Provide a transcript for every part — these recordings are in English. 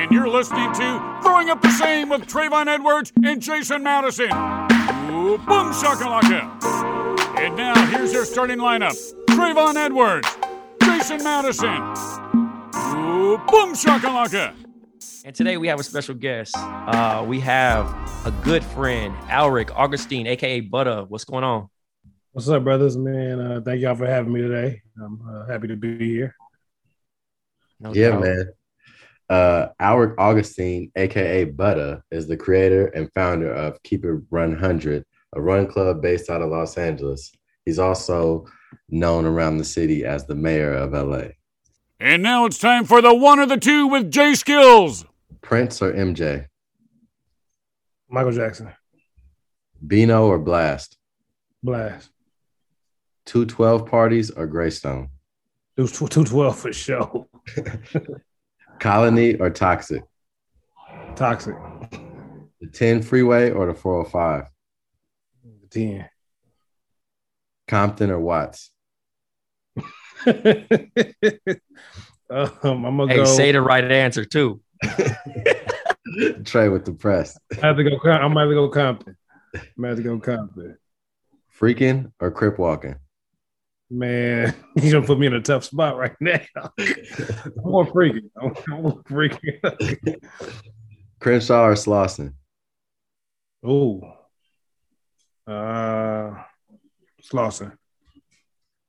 And you're listening to Throwing Up the Same with Trayvon Edwards and Jason Madison. Ooh, boom shakalaka. And now, here's your starting lineup Trayvon Edwards, Jason Madison. Ooh, boom shakalaka. And today we have a special guest. Uh, we have a good friend, Alric Augustine, aka Butter. What's going on? What's up, brothers? Man, uh, thank y'all for having me today. I'm uh, happy to be here. No yeah, doubt. man. Uh, Alric Augustine, aka Butter, is the creator and founder of Keep It Run Hundred, a run club based out of Los Angeles. He's also known around the city as the mayor of LA. And now it's time for the one or the two with J Skills. Prince or MJ? Michael Jackson, Bino or Blast? Blast, 212 parties or Greystone? it was two twelve for sure. Colony or Toxic? Toxic, The 10 freeway or the 405? The Ten. Compton or Watts? um, I'm gonna Hey, go. say the right answer too. Trey with the press. I have to go. I'm gonna have to go Compton. I'm gonna have to go Compton. Freaking or crip walking? Man, you're gonna put me in a tough spot right now. I'm more freaking. More freaking. Crenshaw or Slauson? Ooh. Uh, Slauson.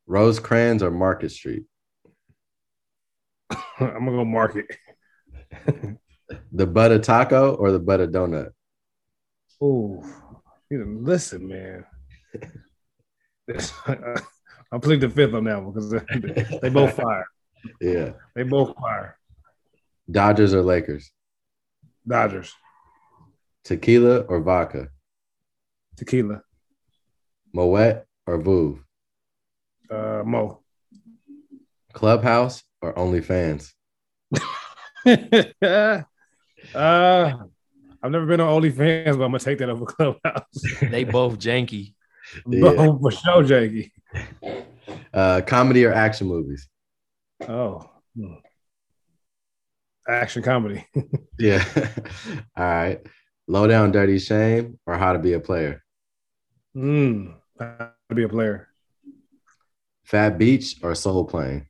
Rosecrans or Market Street? I'm gonna go Market. The butter taco or the butter donut? Oh, listen, man. I'll plead the fifth on that one because they, they both fire. Yeah. They both fire. Dodgers or Lakers? Dodgers, Tequila or vodka? tequila, Moet or Veuve? uh, Mo. Clubhouse or OnlyFans? uh, I've never been on OnlyFans, but I'm gonna take that over Clubhouse. They both janky. Yeah. For sure, Jakey. Uh, comedy or action movies? Oh, hmm. action comedy. Yeah. All right. Low down, dirty shame or how to be a player? Hmm. How to be a player. Phat Beach or Soul Plane?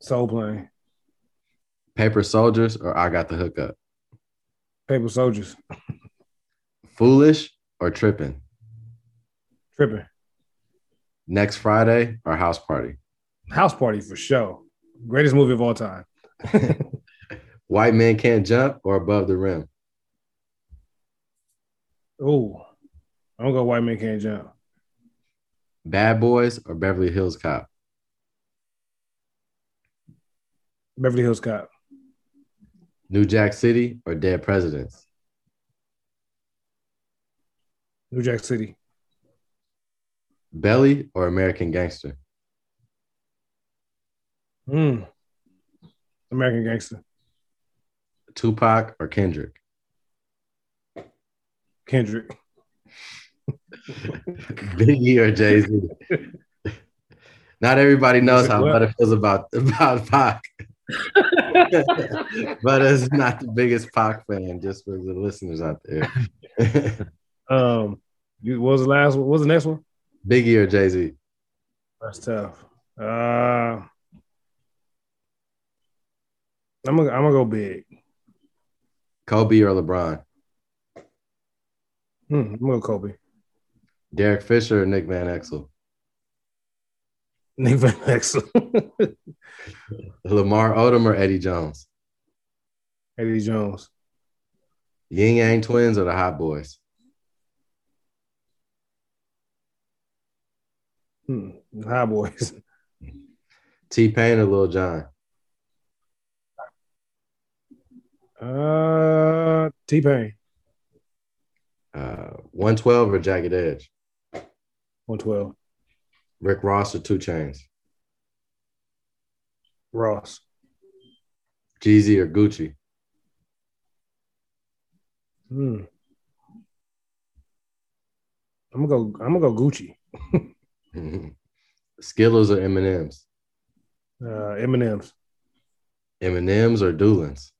Soul playing. Paper Soldiers or I Got the Hookup? Paper soldiers. Foolish or Tripping? Tripping. Next Friday or House Party? House party for sure. Greatest movie of all time. White Men Can't Jump or Above the Rim? Oh, I'm gonna go white man can't jump. Bad Boys or Beverly Hills Cop? Beverly Hills Cop. New Jack City or Dead Presidents? New Jack City. Belly or American Gangster? Hmm. American Gangster. Tupac or Kendrick? Kendrick. Biggie or Jay Z? Not everybody knows how? Butter feels about about Pac. but it's not the biggest Pac fan, just for the listeners out there. Um, you, what was the last one? What was the next one? Biggie or Jay Z? That's tough. Uh, I'm gonna I'm gonna go big. Kobe or LeBron? Hmm, I'm gonna go Kobe. Derek Fisher or Nick Van Exel? Nick Van Exel. Lamar Odom or Eddie Jones? Eddie Jones. Yin Yang Twins or the Hot Boys? Hmm. High boys. T Pain or Lil Jon? Uh, T Pain. Uh, 112 or Jagged Edge? 112. Rick Ross or 2 Chainz? Ross. Jeezy or Gucci? Hmm. I'm gonna go. I'm gonna go Gucci. Skittles or M&M's? Uh, Eminem's M&M's or Dulan's?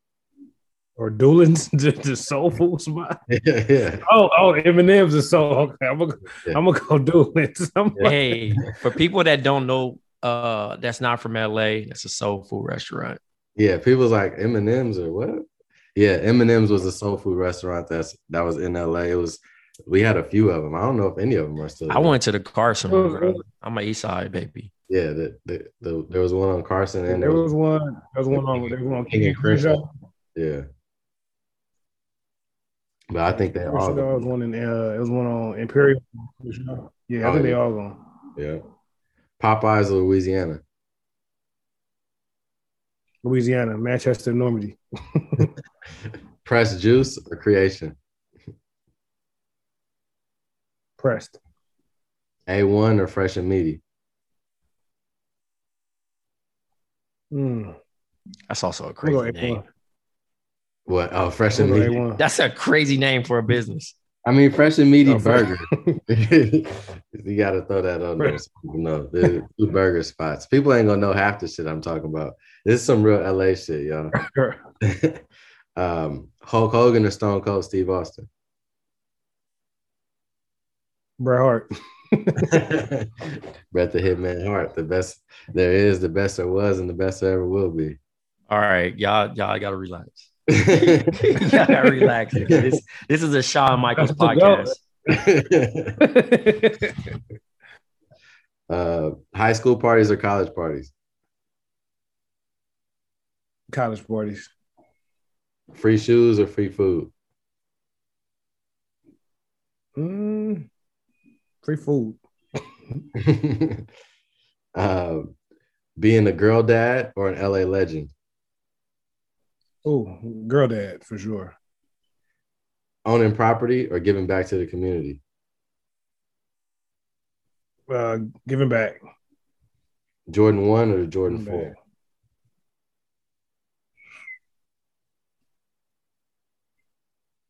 or Dulan's, the, the soul food spot. yeah, yeah. Oh, oh, M&M's is so okay. I'm gonna, I'm gonna go Dulan's. I'm like- Hey, for people that don't know, uh, that's not from LA. That's a soul food restaurant. Yeah, people's like M&M's or what? Yeah, M&M's was a soul food restaurant that's that was in LA. It was we had a few of them. I don't know if any of them are still. I went to the Carson Oh, one, bro. I'm a East Side baby. Yeah, the, the, the, there was one on Carson and there was one. There was one on. There was one on King King and Crenshaw. Crenshaw. Yeah, but I think they There all. was one in. Uh, it was one on Imperial. Yeah, I Oh, think they all gone. Yeah, Popeyes, Louisiana. Louisiana, Manchester, Normandy. Press juice or creation. Pressed. A one or fresh and meaty. Mm. That's also a I'm crazy gonna go name. A1. What? Oh, fresh I'm and meaty. A1. That's a crazy name for a business. I mean, fresh and meaty Oh, burger. you got to throw that on there. So people know the two burger spots. People ain't gonna know half the shit I'm talking about. This is some real LA shit, y'all. um, Hulk Hogan or Stone Cold Steve Austin. Bret Hart. Bret the Hitman Hart, the best there is, the best there was, and the best there ever will be. All right, y'all, y'all gotta relax. y'all gotta relax. This, this is a Shawn Michaels podcast. uh, high school parties or college parties? College parties. Free shoes or free food? Mm, free food. uh, being a girl dad or an LA legend? Oh, girl dad for sure. Owning property or giving back to the community? Uh, giving back. Jordan 1 or Jordan Giving 4? back.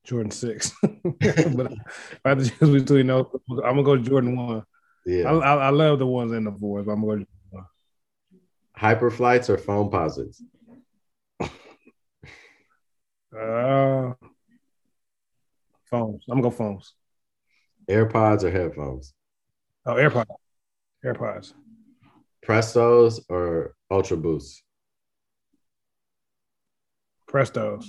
Jordan six. but I have to choose between those, I'm gonna go Jordan one. Yeah. I, I, I love the ones in the fours, but I'm gonna go Jordan one. Hyperflights or Foamposites? Uh, phones. I'm gonna go phones. AirPods or headphones? Oh, AirPods. AirPods. Prestos or Ultra Boosts? Prestos.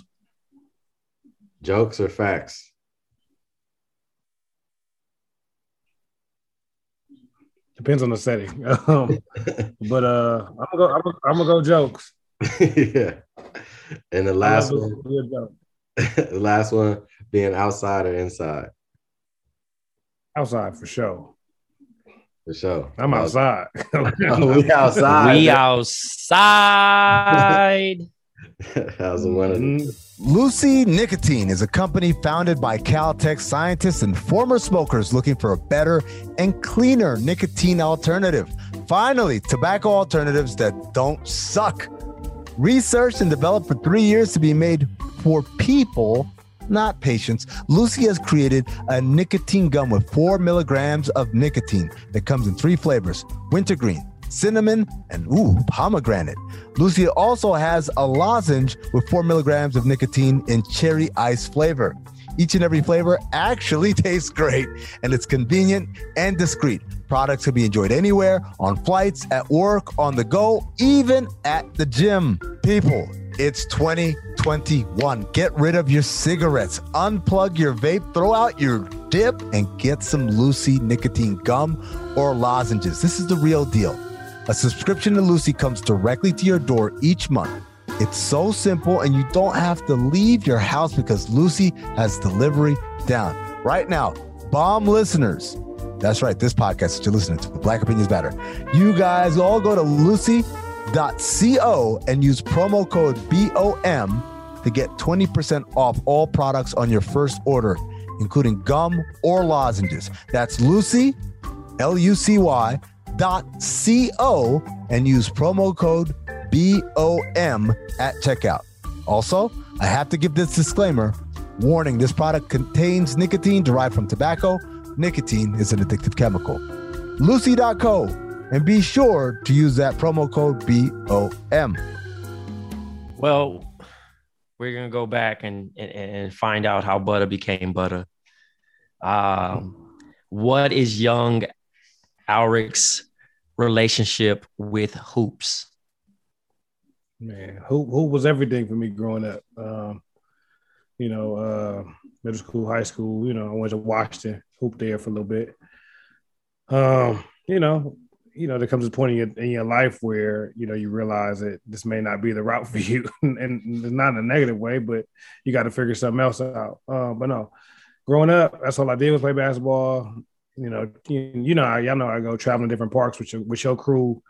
Jokes or facts? Depends on the setting. Um, but uh, I'm gonna go. I'm gonna, I'm gonna go jokes. yeah. And the last one, a good joke. the last one being outside or inside. Outside for sure. For sure. I'm outside. We outside. We outside. How's the one? Mm-hmm. Lucy Nicotine is a company founded by Caltech scientists and former smokers looking for a better and cleaner nicotine alternative. Finally, tobacco alternatives that don't suck. Researched and developed for three years to be made for people, not patients, Lucy has created a nicotine gum with four milligrams of nicotine that comes in three flavors wintergreen, cinnamon, and ooh, pomegranate. Lucy also has a lozenge with four milligrams of nicotine in cherry ice flavor. Each and every flavor actually tastes great and it's convenient and discreet. Products can be enjoyed anywhere, on flights, at work, on the go, even at the gym. People, it's 2021. Get rid of your cigarettes, unplug your vape, throw out your dip, and get some Lucy nicotine gum or lozenges. This is the real deal. A subscription to Lucy comes directly to your door each month. It's so simple, and you don't have to leave your house because Lucy has delivery down. Right now, bomb listeners, that's right, this podcast that you're listening to, Black Opinions Matter. You guys all go to lucy.co and use promo code BOM to get 20% off all products on your first order, including gum or lozenges. That's Lucy, L U C Y co and use promo code BOM at checkout. Also, I have to give this disclaimer warning this product contains nicotine derived from tobacco. Nicotine is an addictive chemical. Lucy.co and be sure to use that promo code BOM. Well, we're gonna go back and and, and find out how butter became butter. Um, what is young Alric's relationship with hoops? Man, hoop hoop was everything for me growing up. Um, you know, uh, middle school, high school. You know, I went to Washington, hoop there for a little bit. Um, you know, you know, there comes a point in your, in your life where you know you realize that this may not be the route for you, and it's not in a negative way, but you got to figure something else out. Uh, but no, growing up, that's all I did was play basketball. You know, you, you know, y'all know I go traveling to different parks with your with your crew.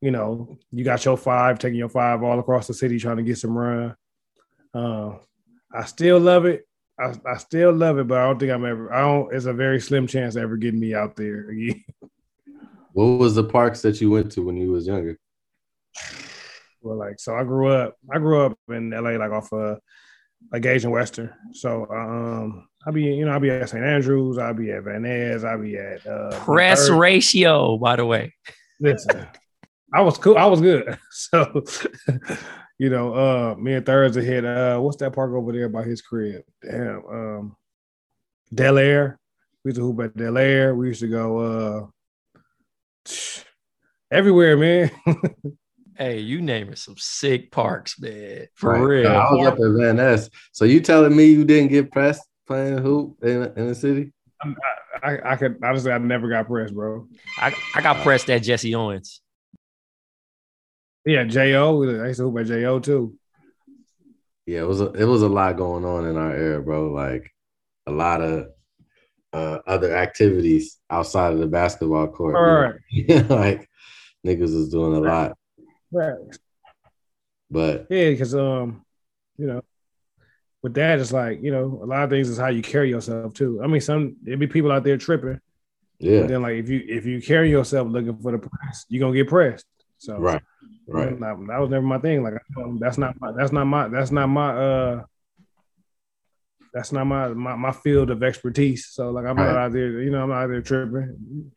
You know, you got your five, taking your five all across the city, trying to get some run. Uh, I still love it. I, I still love it, but I don't think I'm ever. I don't. It's a very slim chance of ever getting me out there again. What was the parks that you went to when you was younger? well, like so, I grew up. I grew up in LA, like off of like Gage and Western. So um, I'll be, you know, I'll be at St. Andrews, I'll be at Van Ness, I'll be at uh, Press Third. ratio, by the way. Listen, I was cool. I was good. So, you know, uh, me and Thursday hit uh, what's that park over there by his crib? Damn, um, Del Aire. We used to hoop at Del Aire. We used to go uh, everywhere, man. Hey, you naming some sick parks, man. For Right. real. I was up at Van Ness. So you telling me you didn't get pressed playing hoop in, in the city? I, I could honestly, I never got pressed, bro. I, I got pressed at Jesse Owens. Yeah, Jo. I used to hoop at Jo too. Yeah, it was a, it was a lot going on in our era, bro. Like a lot of uh, other activities outside of the basketball court. Right. like niggas was doing a lot, Right. but Yeah, because um, you know, with that, it's like you know, a lot of things is how you carry yourself too. I mean, some there be people out there tripping. yeah, But then, like if you if you carry yourself looking for the press, you're gonna get pressed. So right, right. know, that was never my thing. Like I told him, that's not my that's not my that's not my uh that's not my my, my field of expertise. So like I'm Right. not out there, you know, I'm not out there tripping.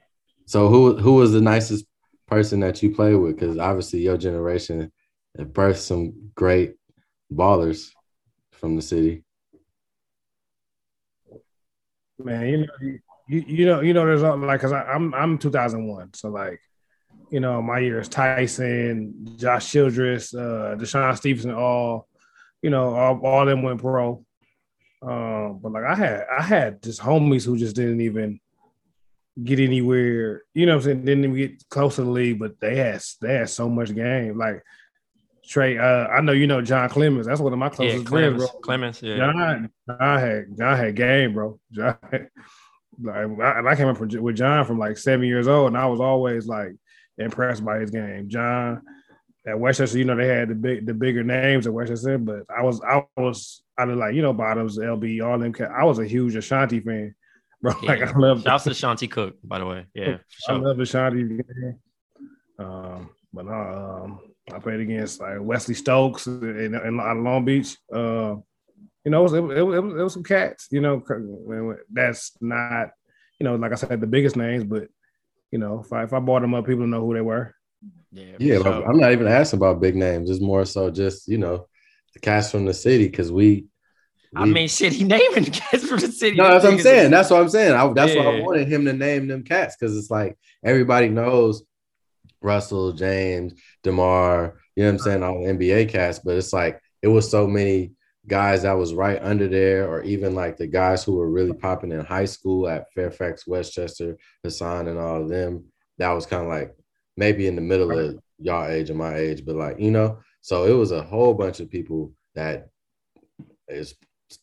So who who was the nicest person that you played with? Because obviously your generation birthed some great ballers from the city. man. You know, you, you know, you know, there's all- like, cause I, I'm I'm 2001, so like, you know, my years Tyson, Josh Childress, uh, DeShawn Stevenson, all, you know, all, all of them went pro. Um, but like I had I had just homies who just didn't even get anywhere, you know what I'm saying? Didn't even get close to the league, but they had they had so much game. Like Trey, uh, I know you know John Clemens. That's one of my Yeah, closest friends, Clemens. bro. Clemens, yeah. John, John had John had game, bro. John, like, I, I came up from, with John from like seven years old, and I was always like impressed by his game. John at Westchester, you know, they had the big the bigger names at Westchester, but I was I was I was like you know Bottoms, LB, all them. I was a huge Ashanti fan, bro. Like I love Shouts to Shanti Cook, by the way. Yeah, for I love Ashanti. Um, but uh, um, I played against like Wesley Stokes in, in, out of Long Beach. Uh, you know, it was, it, was, it, was, it was some cats. You know, that's not you know, like I said, the biggest names, but you know, if I if I brought them up, people know who they were. Yeah, Yeah, but I'm not even asking about big names. It's more so just you know the cats from the city because we. I mean, shit, he naming cats from the city. no, that's what I'm saying. That's what I'm saying. I, that's why I wanted him to name them cats because it's like everybody knows Russell, James, Demar. You know what I'm saying? All the NBA cast, but it's like it was so many guys that was right under there, or even like the guys who were really popping in high school at Fairfax, Westchester, Hassan, and all of them. That was kind of like maybe in the middle of y'all age and my age, but like you know, so it was a whole bunch of people that is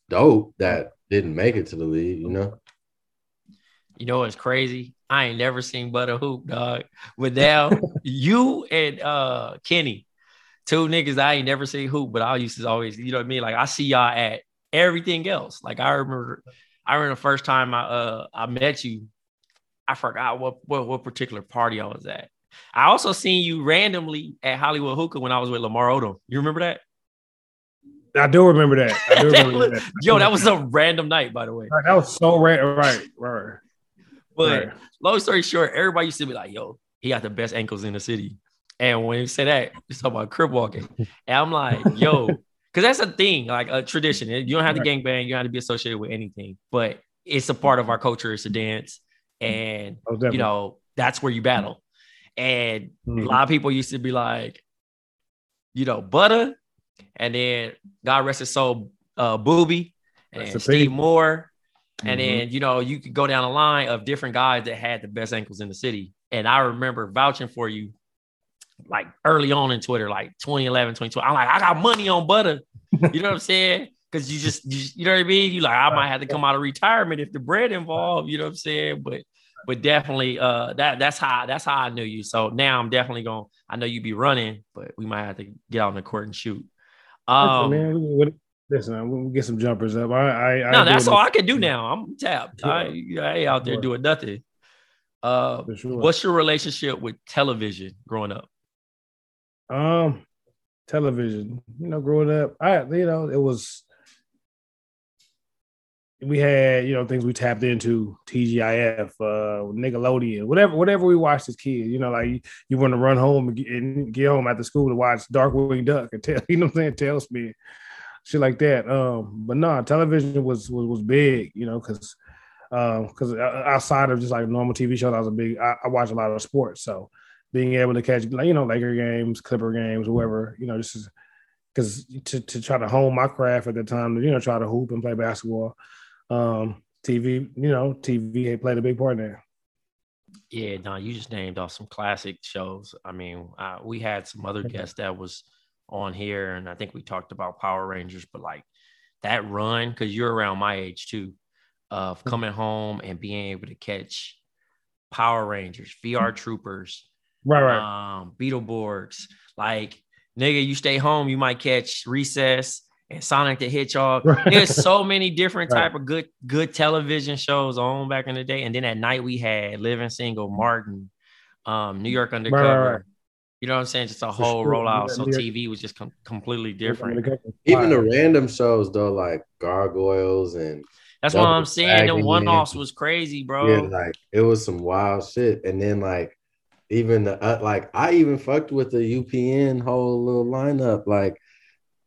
dope that didn't make it to the league. You know, You know it's crazy? I ain't never seen Butter Hoop, dog. But now you and uh Kenny, two niggas I ain't never seen hoop, but I used to always, you know what I mean? Like I see y'all at everything else. Like I remember, I remember the first time I uh I met you, I forgot what what, what particular party I was at. I also seen you randomly at Hollywood Hookah when I was with Lamar Odom. You remember that? I do remember that. I do remember that. yo, that was a random night, by the way. That was so rare. Right, right. But Right. long story short, everybody used to be like, yo, he got the best ankles in the city. And when you say that, it's talking about crib walking. And I'm like, yo, because that's a thing, like a tradition. You don't have to gang bang, you don't have to be associated with anything, but it's a part of our culture it's a dance. And Oh, you know, that's where you battle. And Mhm. a lot of people used to be like, you know, butter, and then God rest his soul, uh, Booby, and Rest then in Steve. Moore. And Mhm. then, you know, you could go down the line of different guys that had the best ankles in the city. And I remember vouching for you like early on in Twitter, like 2011, 2012. I'm like, I got money on butter. You know what I'm saying? Because you just, you, you know what I mean? You like, I might have to come out of retirement if the bread involved. You know what I'm saying? But, but definitely, uh, that that's how that's how I knew you. So now I'm definitely going. To I know you'd be running, but we might have to get out on the court and shoot. Listen, Um, man, we- we- listen, we'll get some jumpers up. I, I, I no, do that's all I can do now. I'm tapped. Yeah. I, I ain't out there doing nothing. Uh, sure. what's your relationship with television growing up? Um, television. You know, growing up, I you know it was we had you know things we tapped into TGIF, uh, Nickelodeon, whatever whatever we watched as kids. You know, like you, you want to run home and get, and get, home after school to watch Darkwing Duck and tell you know what I'm saying, TaleSpin, shit like that. Um, but no, television was was was big. You know, because because um, outside of just like normal TV shows, I was a big I, I watch a lot of sports, so being able to catch like you know Laker games, Clipper games, whoever you know, just because to to try to hone my craft at the time, you know, try to hoop and play basketball um, TV, you know, TV played a big part in there. Yeah, no, you just named off some classic shows. I mean, uh, we had some other guests that was on here, and I think we talked about Power Rangers, but like that run, because you're around my age too, of mm-hmm. coming home and being able to catch Power Rangers, VR mm-hmm. Troopers, right, right, um, Beetleborgs. Like, nigga, you stay home, you might catch Recess and Sonic the Hedgehog. Right. There's so many different type right. of good good television shows on back in the day. And then at night we had Living Single, Martin, um, New York Undercover. Right, you know what I'm saying? Just a For whole sure. rollout. So TV was just com- completely different. Even the random shows though, like Gargoyles and that's what I'm saying. The one offs was crazy, bro. Yeah, like it was some wild shit. And then like even the uh, like I even fucked with the UPN whole little lineup. Like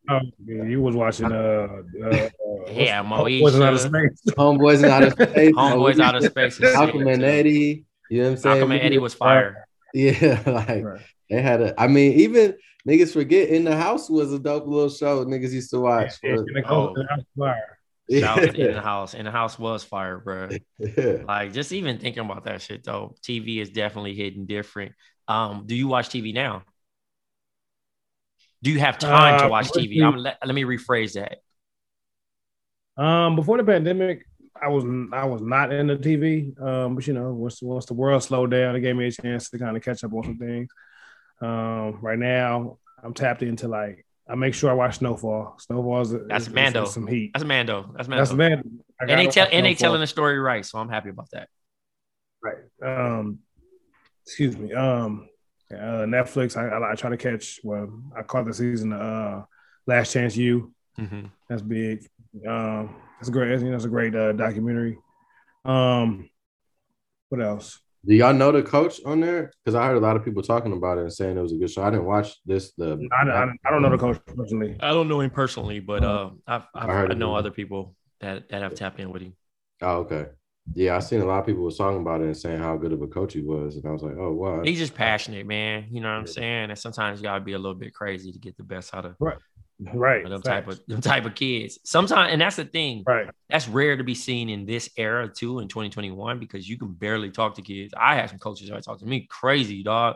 Oh, you was watching uh, uh, uh yeah, Moesha. Out of space. Homeboys out of space. Homeboys out of space. Malcolm and Eddie. You know what I'm saying? Malcolm and Eddie was fire. Yeah, like right. they had a. I mean, even niggas forget in the house was a dope little show niggas used to watch. Yeah, oh. fire. Yeah. in the house. In the house was fire, bro. Yeah. Like just even thinking about that shit though, TV is definitely hitting different. Um, do you watch TV now? Do you have time uh, to watch TV? I'm, let, let me rephrase that. Um, before the pandemic, I was I was not in the TV. Um, but you know, once once the world slowed down, it gave me a chance to kind of catch up on some things. Um, right now, I'm tapped into like I make sure I watch Snowfall. Snowfall is that's is, Mando. Is some heat. That's Mando. That's Mando. That's Mando. And they tell and they telling the story right, so I'm happy about that. Right. Um, excuse me. Um, uh, Netflix, I, I, I, try to catch. Well, I caught the season. Uh, Last Chance U. Mm-hmm. That's big. Um, that's great. You know, it's a great uh, documentary. Um, what else? Do y'all know the coach on there? Because I heard a lot of people talking about it and saying it was a good show. I didn't watch this. The I, I, I don't know the coach personally. I don't know him personally, but uh, I've, I've, i know other people that that have tapped in with him. Oh, okay. Yeah, I seen a lot of people was talking about it and saying how good of a coach he was, and I was like, oh wow. He's just passionate, man. You know what I'm saying? And sometimes you gotta be a little bit crazy to get the best out of right, right. Them type of them type of kids. Sometimes, and that's the thing. Right. That's rare to be seen in this era too, in 2021, because you can barely talk to kids. I had some coaches that talk to me crazy, dog.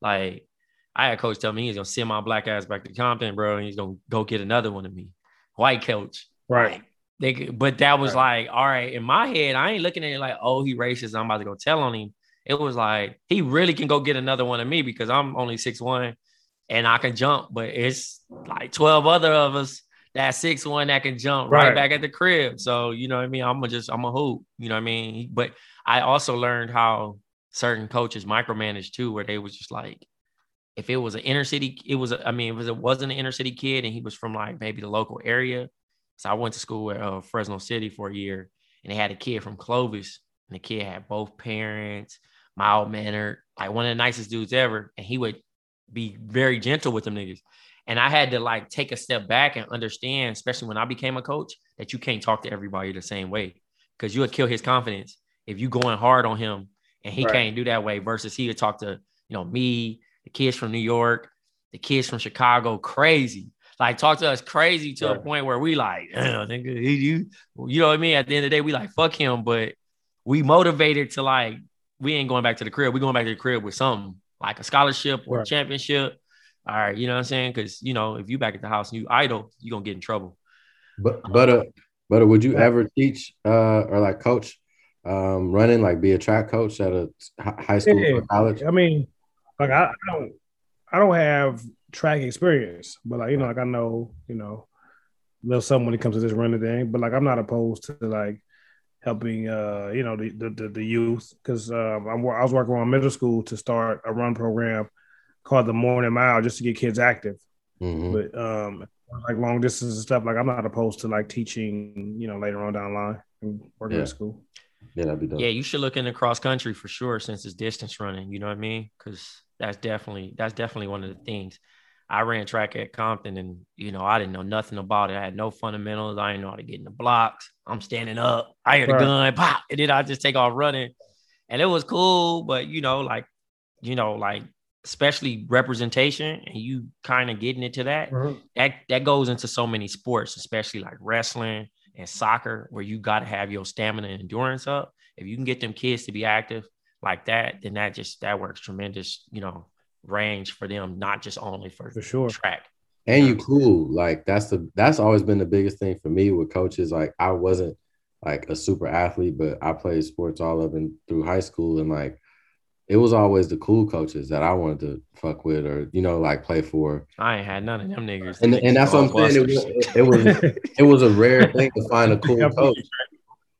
Like I had a coach tell me he's gonna send my black ass back to Compton, bro, and he's gonna go get another one of me. White coach. Right. Like, they, but that was right. like, all right, in my head, I ain't looking at it like, oh, he racist. I'm about to go tell on him. It was like he really can go get another one of me because I'm only six one and I can jump, but it's like 12 other of us that six one that can jump right. right back at the crib. So you know what I mean? I'm gonna just I'm a hoop, you know what I mean? But I also learned how certain coaches micromanage too, where they was just like, if it was an inner city, it was a, I mean, if it wasn't an inner city kid and he was from like maybe the local area, so I went to school at uh, Fresno City for a year, and they had a kid from Clovis, and the kid had both parents, mild mannered, like one of the nicest dudes ever, and he would be very gentle with them niggas. And I had to like take a step back and understand, especially when I became a coach, that you can't talk to everybody the same way because you would kill his confidence if you going hard on him and he right. can't do that way. Versus he would talk to you know me, the kids from New York, the kids from Chicago, crazy like talk to us crazy to right. a point where we like, nigga, you, you know what I mean? At the end of the day, we like fuck him, but we motivated to like, we ain't going back to the crib. We going back to the crib with something like a scholarship or right. a championship. All right, you know what I'm saying? Because you know, if you back at the house and you idle, you're gonna get in trouble. But but uh, but would you ever teach uh or like coach um running like be a track coach at a high school yeah, or college? I mean, like I, I don't I don't have track experience, but like you know, like I know, you know, a little something when it comes to this running thing. But like I'm not opposed to like helping, uh, you know, the the, the youth because um, I'm, I was working on middle school to start a run program called the Morning Mile just to get kids active. Mm-hmm. But um, like long distance and stuff. Like I'm not opposed to like teaching, you know, later on down the line and working Yeah. at school. Yeah, that'd be dope. Yeah, you should look into cross country for sure since it's distance running. You know what I mean? Because that's definitely that's definitely one of the things. I ran track at Compton, and you know I didn't know nothing about it. I had no fundamentals. I didn't know how to get in the blocks. I'm standing up. I hear the Right. gun pop, and then I just take off running, and it was cool. But you know, like you know, like especially representation, and you kind of getting into that. Mhm. That that goes into so many sports, especially like wrestling and soccer, where you got to have your stamina and endurance up. If you can get them kids to be active like that, then that just that works tremendous, you know, range for them, not just only for, For sure. track. and you cool. Like that's the that's always been the biggest thing for me with coaches. Like i wasn't like a super athlete but i played sports all up and through high school. And like it was always the cool coaches that i wanted to fuck with or you know like play for. I ain't had none of them niggas. and, and that's what i'm all saying. It was, it was it was a rare thing to find a cool coach.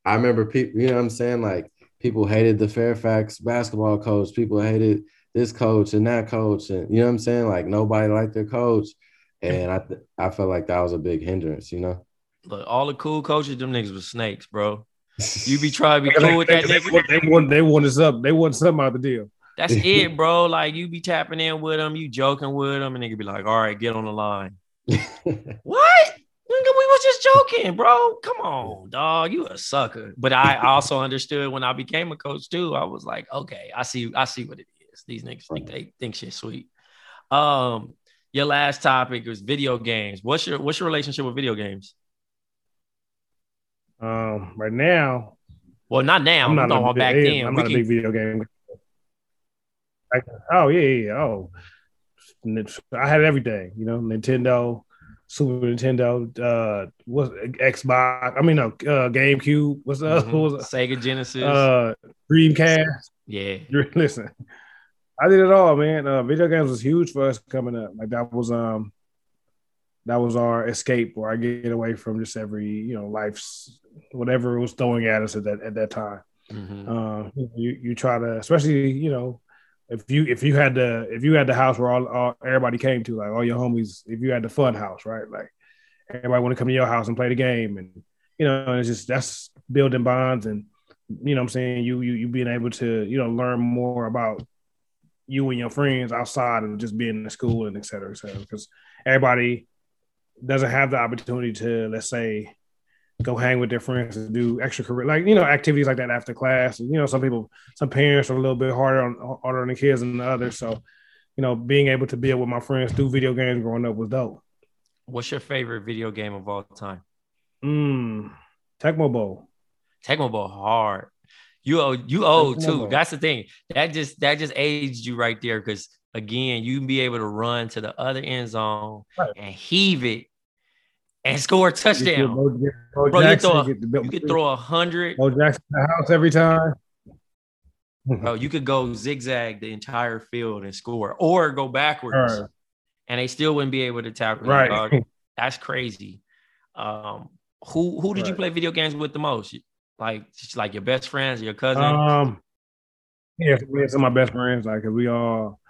I remember people you know what i'm saying? Like people hated the fairfax basketball coach. People hated this coach and that coach and you know what i'm saying like nobody liked their coach and I th- I felt like that was a big hindrance, you know. Look, all the cool coaches, them niggas was snakes, bro. You be trying to be cool with they, that they, nigga. want- they want they want us up. They want something out of the deal. That's it, bro. Like you be tapping in with them, you joking with them, and nigga be like, "All right, get on the line." What? Nigga, we was just joking, bro. Come on, dog. You a sucker. But I also understood when I became a coach too. I was like, okay, I see, I see what it is. These niggas think they think shit sweet. Um, your last topic was video games. What's your what's your relationship with video games? Um, right now, Well, not now. I'm, not talking a about back yeah, then. I'm We not a big video game. Like, oh yeah, yeah, yeah. oh, I had everything. You know, Nintendo, Super Nintendo, uh, what Xbox? I mean, no, uh, GameCube. What's the Mhm. what? Sega Genesis. Uh, Dreamcast. yeah. Listen, I did it all, man. Uh, video games was huge for us coming up. Like that was um, that was our escape, where I get away from just every you know life's whatever it was throwing at us at that at that time. Mhm. Uh, you you try to, especially you know, if you if you had the if you had the house where all, all everybody came to, like all your homies, if you had the fun house, right? Like everybody want to come to your house and play the game, and you know, and it's just that's building bonds, and you know, what I'm saying you you you being able to you know learn more about you and your friends outside of just being in school and et cetera, et cetera, because everybody doesn't have the opportunity to let's say go hang with their friends and do extracurricular, like you know, activities like that after class. And, you know, some people, some parents are a little bit harder on harder on the kids than the others. So, you know, being able to be with my friends through video games growing up was dope. What's your favorite video game of all time? Mm, Tecmo Bowl. Tecmo Bowl hard. You owe you owe too. That's the thing. That just that just aged you right there because again, you can be able to run to the other end zone Right. and heave it and score a touchdown. Bo, Bo Bro, you throw a- You could throw a hundred, Bo Jackson the house every time. bro. You could go zigzag the entire field and score, or go backwards, Right. and they still wouldn't be able to tackle Right. That's crazy. Um, who who did you play video games with the most? Like like your best friends, your cousin? Um, yeah, we had some of my best friends. Like, we all,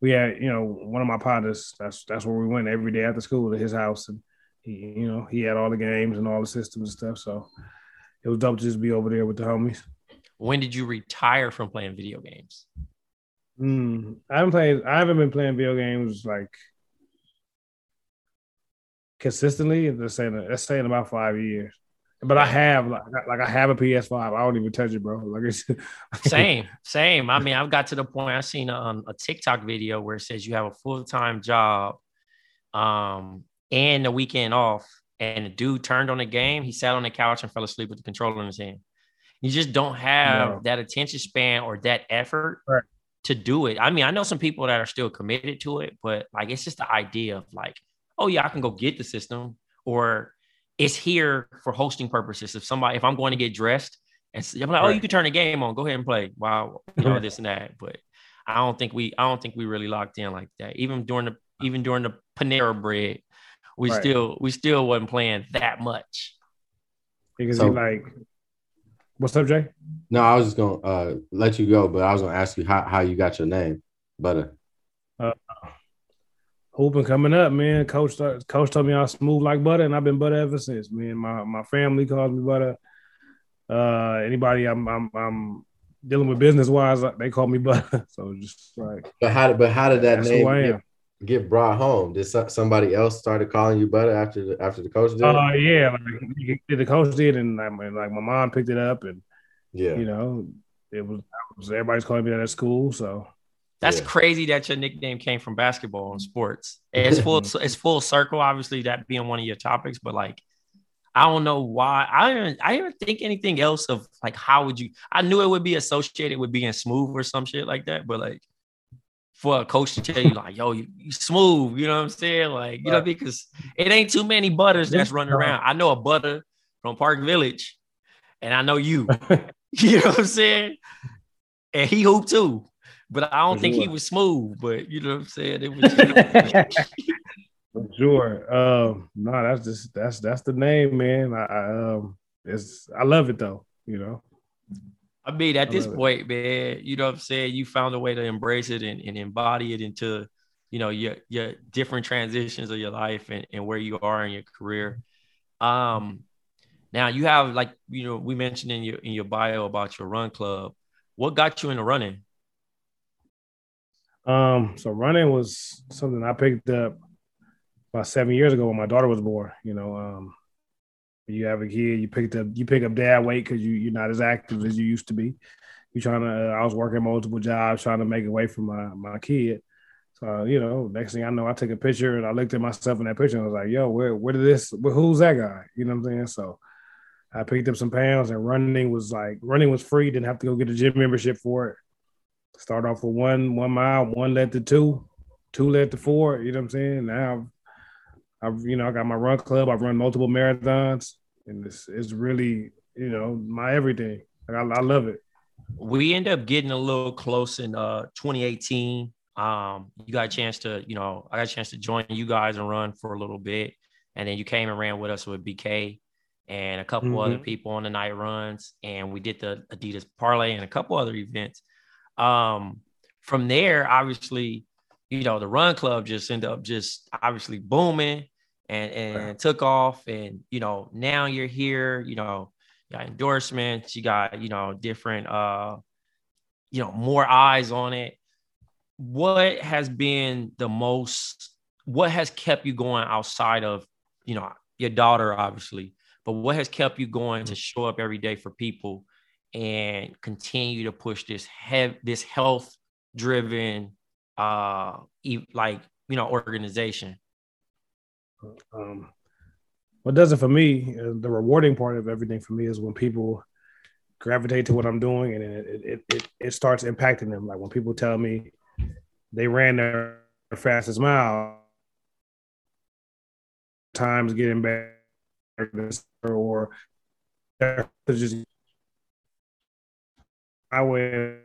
we had, you know, one of my partners. That's that's where we went every day after school to his house, and he, you know, he had all the games and all the systems and stuff. So it was dope to just be over there with the homies. when did you retire from playing video games? Mm, I haven't played. I haven't been playing video games like consistently. Let's say let's say in about five years. But I have like like I have a PS5. I don't even touch it, bro. Like it's Same, same. I mean, I've got to the point. I've seen um, a TikTok video where it says you have a full time job, um, and the weekend off, and the dude turned on the game. He sat on the couch and fell asleep with the controller in his hand. You just don't have No. that attention span or that effort Right. to do it. I mean, I know some people that are still committed to it, but like it's just the idea of like, oh yeah, I can go get the system, or it's here for hosting purposes. If somebody, if I'm going to get dressed, and s- I'm like, oh, you Right. can turn the game on, go ahead and play. Wow, you know this and that. But I don't think we, I don't think we really locked in like that. Even during the, even during the Panera Bread, we Right. still, we still wasn't playing that much. because So- like, what's up, Jay? No, I was just gonna uh, let you go, but I was gonna ask you how, how you got your name, Butter. Hooping coming up, man. Coach coach told me I was smooth like butter, and I've been butter ever since. Man, my my family calls me butter. Uh, anybody I'm I'm, I'm dealing with business wise, they call me butter. so just like. But how did but how did that name get, get, brought home? Did somebody else started calling you butter after the after the coach did? Oh uh, yeah, like the coach did, and like, like my mom picked it up, and yeah, you know, it was, it was everybody's calling me that at school, so. That's yeah. crazy that your nickname came from basketball and sports. It's full it's full circle, obviously, that being one of your topics, but like I don't know why. I didn't I didn't think anything else of like how would you I knew it would be associated with being smooth or some shit like that, but like for a coach to tell you like, yo, you, you smooth, you know what I'm saying? Like, you know, because it ain't too many butters that's running around. I know a butter from Park Village, and I know you. you know what I'm saying? And he hooped too but I don't think he was smooth. But you know what I'm saying? It was. For sure. Um, no, that's just that's that's the name, man. I, I um, it's I love it though. You know. I mean, at I this point, it. man, you know what I'm saying? You found a way to embrace it and, and embody it into, you know, your your different transitions of your life and, and where you are in your career. Um now you have like, you know, we mentioned in your in your bio about your run club. What got you into running? Um, so running was something I picked up about seven years ago when my daughter was born. You know, um, you have a kid, you picked up you pick up dad weight because you you're not as active as you used to be. You trying to. Uh, I was working multiple jobs trying to make away from my my kid. So you know, next thing I know, I took a picture and I looked at myself in that picture and I was like, "Yo, where where did this? Where, who's that guy?" You know what I'm saying? So I picked up some pounds and running was like running was free. Didn't have to go get a gym membership for it. Start off with one one mile, one led to two, two led to four. You know what I'm saying? Now I've, I've you know I got my run club. I've run multiple marathons, and it's it's really you know my everything. Like, I, I love it. We end up getting a little close in uh 2018. Um, you got a chance to, you know, I got a chance to join you guys and run for a little bit, and then you came and ran with us with BK and a couple mm-hmm. other people on the night runs, and we did the Adidas parlay and a couple other events. Um, from there, obviously, you know, the run club just ended up just obviously booming and and right. took off. And you know, now you're here, you know, you got endorsements, you got, you know, different uh, you know, more eyes on it. What has been the most what has kept you going outside of, you know, your daughter, obviously, but what has kept you going to mm. show up every day for people and continue to push this have this health driven uh like you know organization? Um what does it for me uh, the rewarding part of everything for me is when people gravitate to what i'm doing and it it, it, it starts impacting them. Like when people tell me they ran their fastest mile times getting better or just I would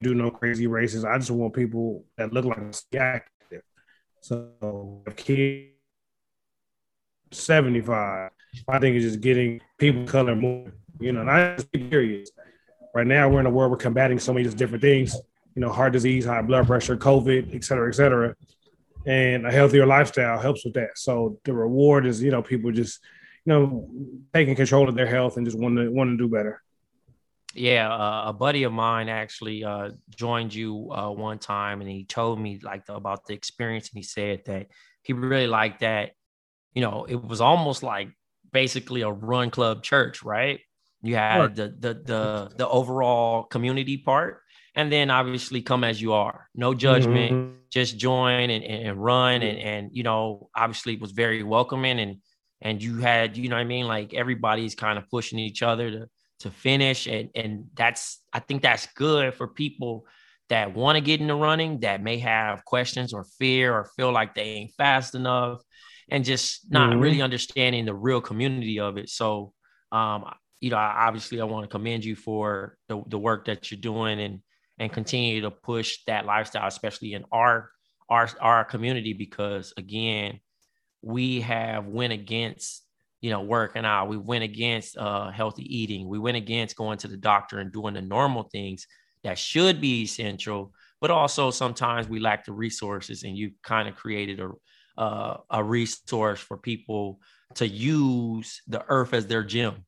do no crazy races. I just want people that look like active. So a kid 75, I think it's just getting people color more, you know, not just periods. Right now we're in a world we're combating so many different things, you know, heart disease, high blood pressure, COVID, et cetera, et cetera. And a healthier lifestyle helps with that. So the reward is, you know, people just you know, taking control of their health and just wanting to want to do better. Yeah, uh, a buddy of mine actually uh, joined you uh, one time, and he told me like the, about the experience, and he said that he really liked that. You know, it was almost like basically a run club church, right? You had sure. the the the the overall community part, and then obviously come as you are, no judgment, mm-hmm. just join and, and run, and and you know, obviously it was very welcoming and and you had, you know what I mean? Like everybody's kind of pushing each other to to finish. And and that's I think that's good for people that want to get into running that may have questions or fear or feel like they ain't fast enough and just not mm-hmm. really understanding the real community of it. So um, you know, I, obviously I want to commend you for the, the work that you're doing and and continue to push that lifestyle, especially in our our our community, because again, we have went against you know working out we went against uh, healthy eating we went against going to the doctor and doing the normal things that should be essential but also sometimes we lack the resources, and you kind of created a uh, a resource for people to use the earth as their gym.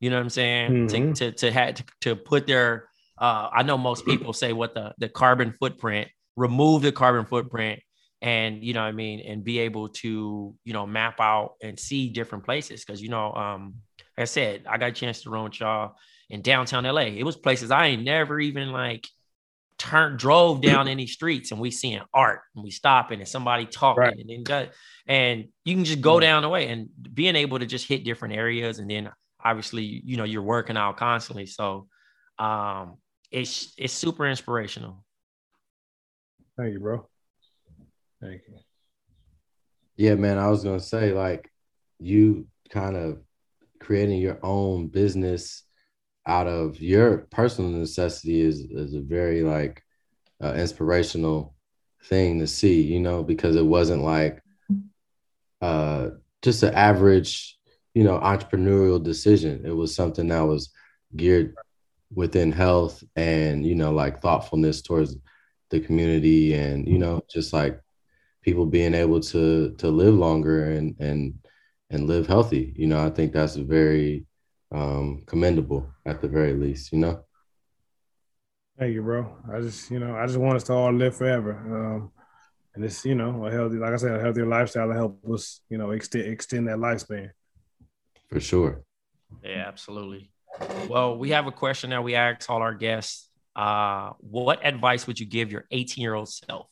You know what I'm saying? Mhm. To to to, have, to to put their uh, I know most people say what the the carbon footprint, remove the carbon footprint, and you know what I mean, and be able to you know map out and see different places because you know um like I said I got a chance to run with y'all in downtown LA. It was places I ain't never even like turned drove down any streets and we seeing art and we stopping and somebody talking Right. and then and you can just go down the way and being able to just hit different areas and then obviously you know you're working out constantly so um it's it's super inspirational Thank you, bro. Thank you. Yeah, man. I was gonna say, like, you kind of creating your own business out of your personal necessity is is a very like uh, inspirational thing to see, you know, because it wasn't like uh just an average, you know, entrepreneurial decision. It was something that was geared within health and you know like thoughtfulness towards the community and you know just like people being able to to live longer and and and live healthy you know i think that's very um commendable at the very least you know Thank you, bro. I just, you know, I just want us to all live forever. Um, and it's, you know, a healthy, like I said, a healthier lifestyle to help us, you know, extend extend that lifespan. for sure yeah absolutely well we have a question that we ask all our guests uh what advice would you give your 18 year old self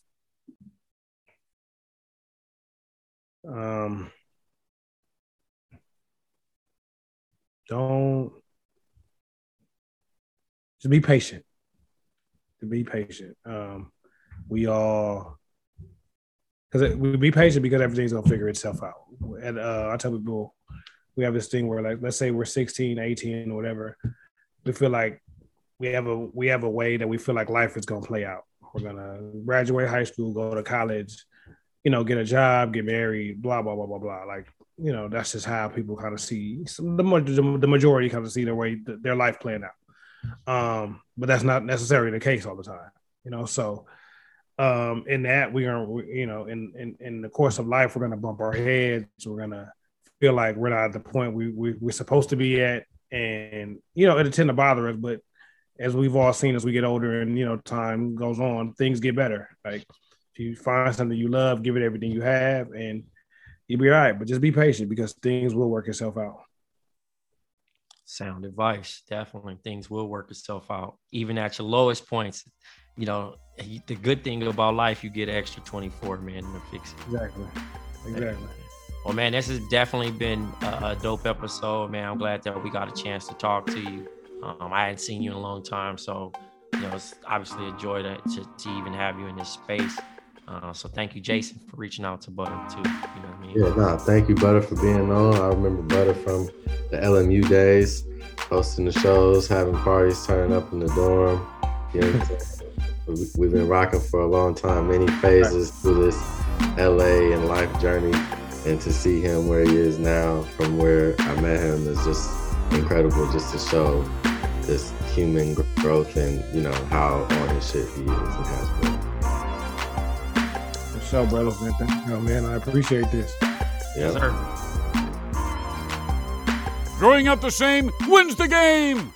Um, don't just be patient. To be patient. Um, we all because we be patient because everything's gonna figure itself out. And uh, I tell people we have this thing where like let's say we're 16, 18, or whatever. We feel like we have a we have a way that we feel like life is gonna play out. We're gonna graduate high school, go to college, you know, get a job, get married, blah blah blah blah blah. Like you know, that's just how people kind of see the the majority kind of see their way their life playing out. Um, but that's not necessarily the case all the time, you know. So um in that we're you know in in in the course of life we're gonna bump our heads we're gonna feel like we're not at the point we, we we're supposed to be at and you know it'll tend to bother us but as we've all seen as we get older and you know time goes on things get better like you find something you love give it everything you have and you'll be all right but just be patient because things will work itself out. Sound advice. Definitely. Things will work itself out. Even at your lowest points you know the good thing about life you get extra 24 man to fix it. Exactly. Exactly. Well man this has definitely been a, a dope episode man. I'm glad that we got a chance to talk to you. Um, i hadn't seen you in a long time so you know it's obviously a joy to, to, to even have you in this space uh, so thank you jason for reaching out to butter too. You know what i mean? Yeah nah, thank you butter for being on. I remember butter from the lmu days hosting the shows having parties turning up in the dorm. You know we've been rocking for a long time. Many phases through this la and life journey and to see him where he is now from where i met him is just incredible just to show this human growth and you know how on his shit he is and has been for sure brother Vincent. oh man i appreciate this yeah sir. Growing up the same wins the game.